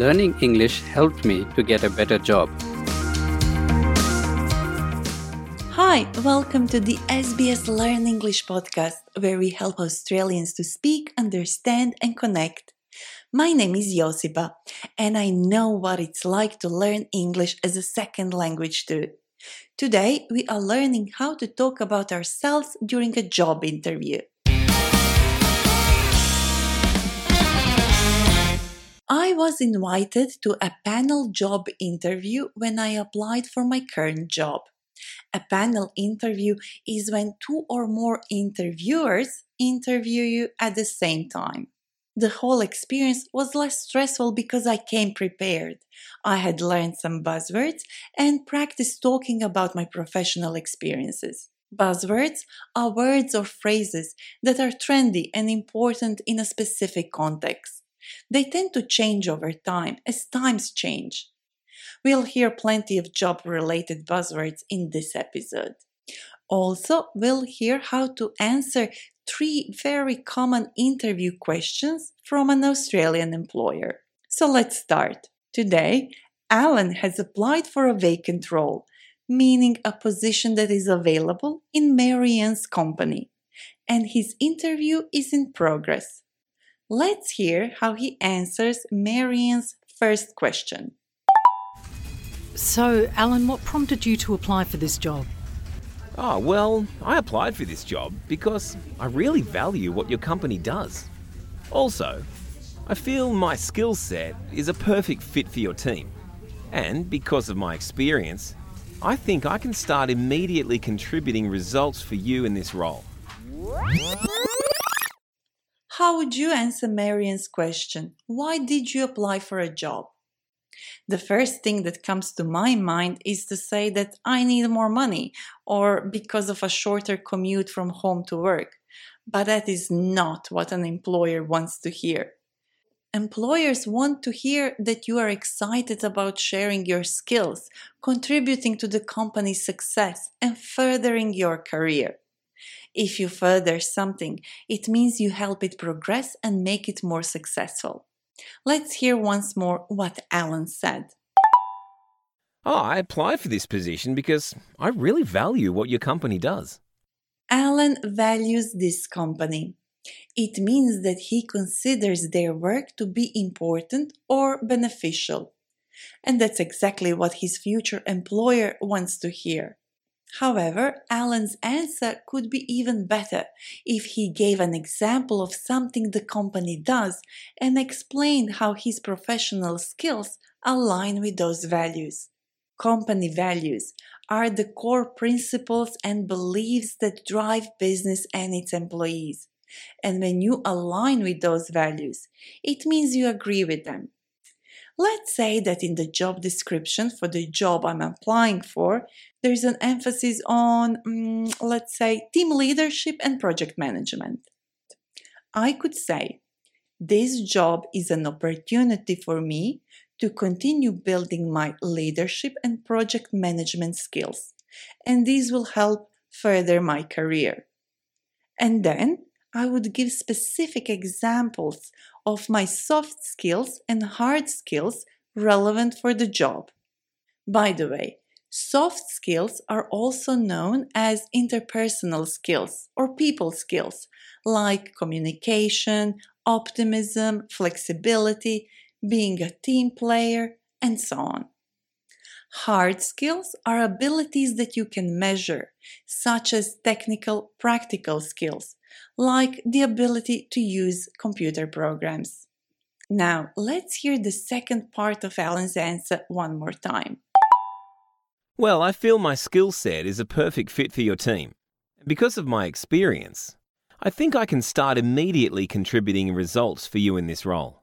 Learning English helped me to get a better job. Hi, welcome to the SBS Learn English podcast, where we help Australians to speak, understand, and connect. My name is Josipa, and I know what it's like to learn English as a second language too. Today, we are learning how to talk about ourselves during a job interview. I was invited to a panel job interview when I applied for my current job. A panel interview is when two or more interviewers interview you at the same time. The whole experience was less stressful because I came prepared. I had learned some buzzwords and practiced talking about my professional experiences. Buzzwords are words or phrases that are trendy and important in a specific context. They tend to change over time as times change. We'll hear plenty of job related buzzwords in this episode. Also, we'll hear how to answer three very common interview questions from an Australian employer. So let's start. Today, Alan has applied for a vacant role, meaning a position that is available in Marianne's company, and his interview is in progress. Let's hear how he answers Marianne's first question. So, Alan, what prompted you to apply for this job? Oh, well, I applied for this job because I really value what your company does. Also, I feel my skill set is a perfect fit for your team. And because of my experience, I think I can start immediately contributing results for you in this role. How would you answer Marianne's question? Why did you apply for a job? The first thing that comes to my mind is to say that I need more money or because of a shorter commute from home to work. But that is not what an employer wants to hear. Employers want to hear that you are excited about sharing your skills, contributing to the company's success, and furthering your career. If you further something, it means you help it progress and make it more successful. Let's hear once more what Alan said. Oh, I applied for this position because I really value what your company does. Alan values this company. It means that he considers their work to be important or beneficial. And that's exactly what his future employer wants to hear. However, Alan's answer could be even better if he gave an example of something the company does and explained how his professional skills align with those values. Company values are the core principles and beliefs that drive business and its employees. And when you align with those values, it means you agree with them. Let's say that in the job description for the job I'm applying for, there's an emphasis on, um, let's say, team leadership and project management. I could say, this job is an opportunity for me to continue building my leadership and project management skills, and these will help further my career. And then I would give specific examples of my soft skills and hard skills relevant for the job. By the way, soft skills are also known as interpersonal skills or people skills, like communication, optimism, flexibility, being a team player, and so on. Hard skills are abilities that you can measure, such as technical, practical skills, like the ability to use computer programs. Now, let's hear the second part of Alan's answer one more time. Well, I feel my skill set is a perfect fit for your team. Because of my experience, I think I can start immediately contributing results for you in this role.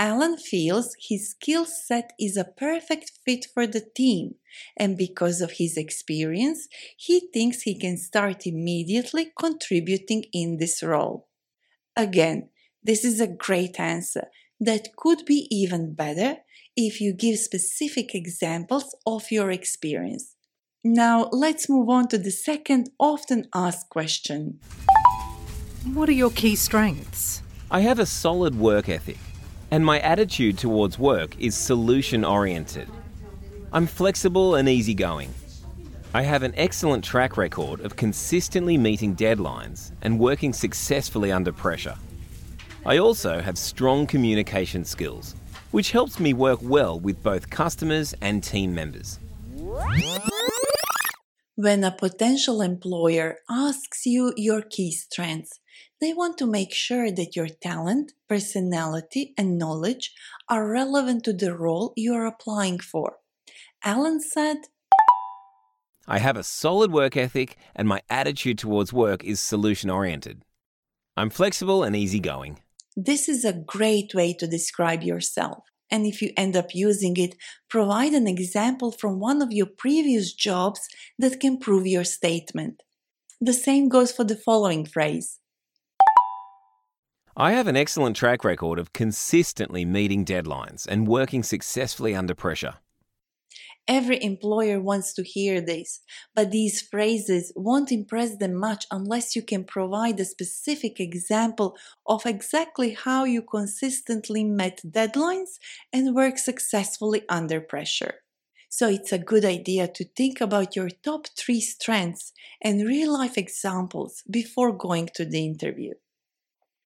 Alan feels his skill set is a perfect fit for the team, and because of his experience, he thinks he can start immediately contributing in this role. Again, this is a great answer that could be even better if you give specific examples of your experience. Now, let's move on to the second often asked question. What are your key strengths? I have a solid work ethic, and my attitude towards work is solution oriented. I'm flexible and easygoing. I have an excellent track record of consistently meeting deadlines and working successfully under pressure. I also have strong communication skills, which helps me work well with both customers and team members. When a potential employer asks you your key strengths, they want to make sure that your talent, personality, and knowledge are relevant to the role you are applying for. Alan said, I have a solid work ethic, and my attitude towards work is solution oriented. I'm flexible and easygoing. This is a great way to describe yourself. And if you end up using it, provide an example from one of your previous jobs that can prove your statement. The same goes for the following phrase I have an excellent track record of consistently meeting deadlines and working successfully under pressure. Every employer wants to hear this, but these phrases won't impress them much unless you can provide a specific example of exactly how you consistently met deadlines and work successfully under pressure. So it's a good idea to think about your top three strengths and real life examples before going to the interview.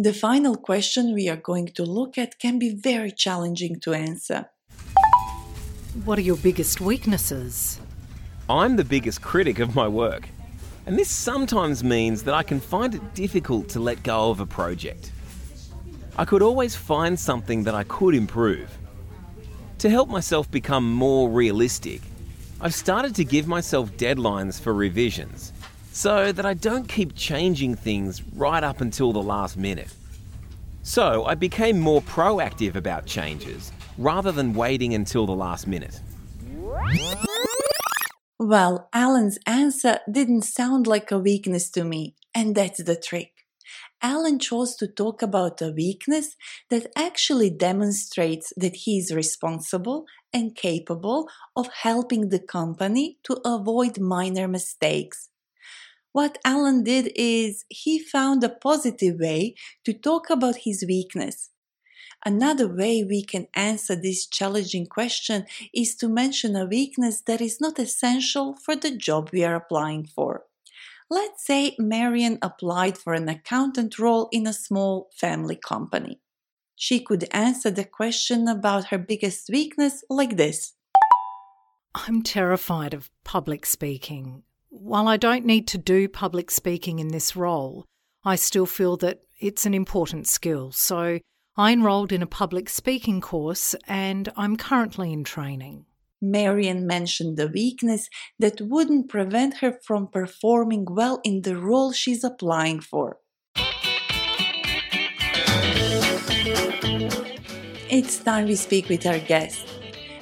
The final question we are going to look at can be very challenging to answer. What are your biggest weaknesses? I'm the biggest critic of my work, and this sometimes means that I can find it difficult to let go of a project. I could always find something that I could improve. To help myself become more realistic, I've started to give myself deadlines for revisions so that I don't keep changing things right up until the last minute. So I became more proactive about changes rather than waiting until the last minute. Well, Alan's answer didn't sound like a weakness to me, and that's the trick. Alan chose to talk about a weakness that actually demonstrates that he is responsible and capable of helping the company to avoid minor mistakes. What Alan did is he found a positive way to talk about his weakness. Another way we can answer this challenging question is to mention a weakness that is not essential for the job we are applying for. Let's say Marian applied for an accountant role in a small family company. She could answer the question about her biggest weakness like this I'm terrified of public speaking. While I don't need to do public speaking in this role, I still feel that it's an important skill. So I enrolled in a public speaking course and I'm currently in training. Marian mentioned the weakness that wouldn't prevent her from performing well in the role she's applying for. It's time we speak with our guest.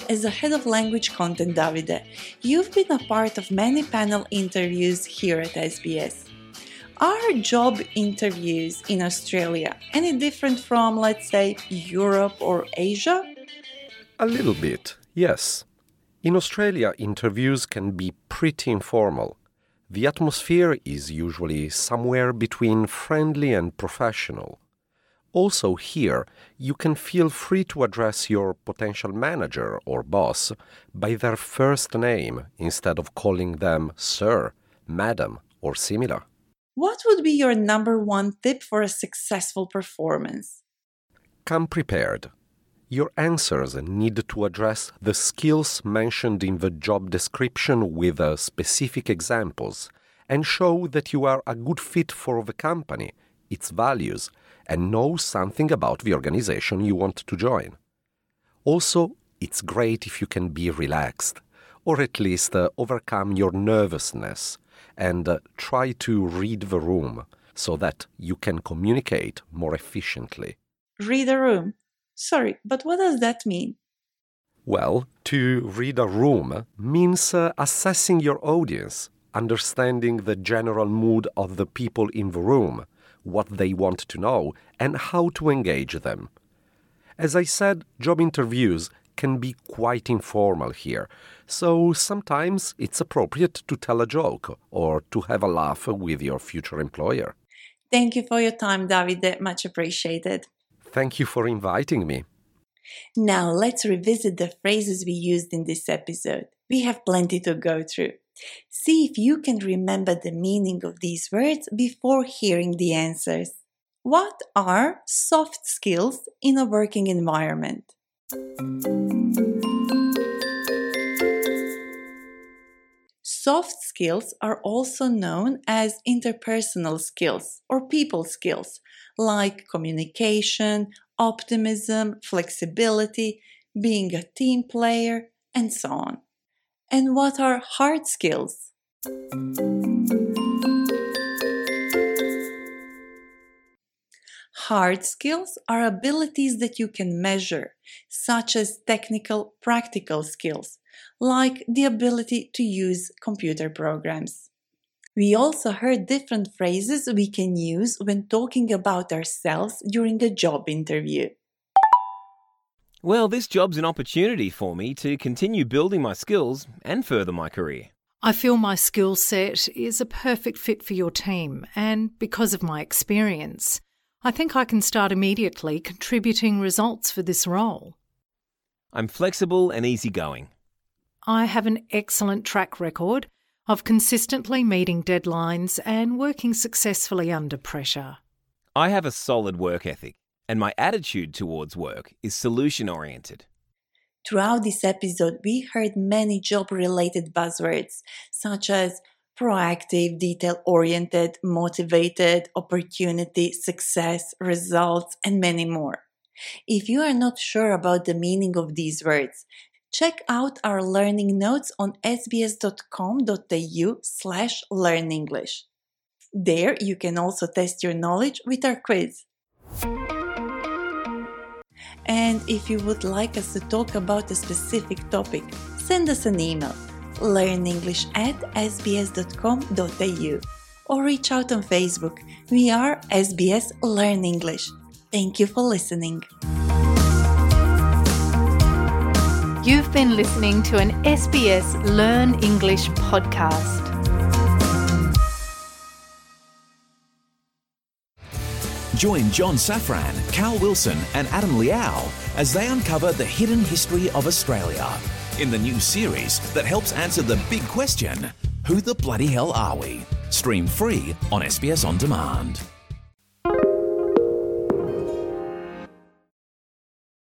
As the head of language content, Davide, you've been a part of many panel interviews here at SBS. Are job interviews in Australia any different from, let's say, Europe or Asia? A little bit, yes. In Australia, interviews can be pretty informal. The atmosphere is usually somewhere between friendly and professional. Also, here, you can feel free to address your potential manager or boss by their first name instead of calling them sir, madam, or similar. What would be your number one tip for a successful performance? Come prepared. Your answers need to address the skills mentioned in the job description with uh, specific examples and show that you are a good fit for the company, its values, and know something about the organization you want to join. Also, it's great if you can be relaxed, or at least uh, overcome your nervousness and uh, try to read the room so that you can communicate more efficiently. Read a room. Sorry, but what does that mean? Well, to read a room means uh, assessing your audience, understanding the general mood of the people in the room, what they want to know, and how to engage them. As I said, job interviews can be quite informal here, so sometimes it's appropriate to tell a joke or to have a laugh with your future employer. Thank you for your time, Davide. Uh, much appreciated. Thank you for inviting me. Now let's revisit the phrases we used in this episode. We have plenty to go through. See if you can remember the meaning of these words before hearing the answers. What are soft skills in a working environment? Soft skills are also known as interpersonal skills or people skills, like communication, optimism, flexibility, being a team player, and so on. And what are hard skills? Hard skills are abilities that you can measure, such as technical, practical skills, like the ability to use computer programs. We also heard different phrases we can use when talking about ourselves during a job interview. Well, this job's an opportunity for me to continue building my skills and further my career. I feel my skill set is a perfect fit for your team, and because of my experience, I think I can start immediately contributing results for this role. I'm flexible and easygoing. I have an excellent track record of consistently meeting deadlines and working successfully under pressure. I have a solid work ethic, and my attitude towards work is solution oriented. Throughout this episode, we heard many job related buzzwords such as proactive, detail oriented, motivated, opportunity, success, results, and many more. If you are not sure about the meaning of these words, check out our learning notes on sbs.com.au slash learnenglish. There you can also test your knowledge with our quiz. And if you would like us to talk about a specific topic, send us an email learnenglish at sbs.com.au or reach out on Facebook. We are SBS Learn English. Thank you for listening. You've been listening to an SBS Learn English podcast. Join John Safran, Cal Wilson, and Adam Liaw as they uncover the hidden history of Australia in the new series that helps answer the big question Who the bloody hell are we? Stream free on SBS On Demand.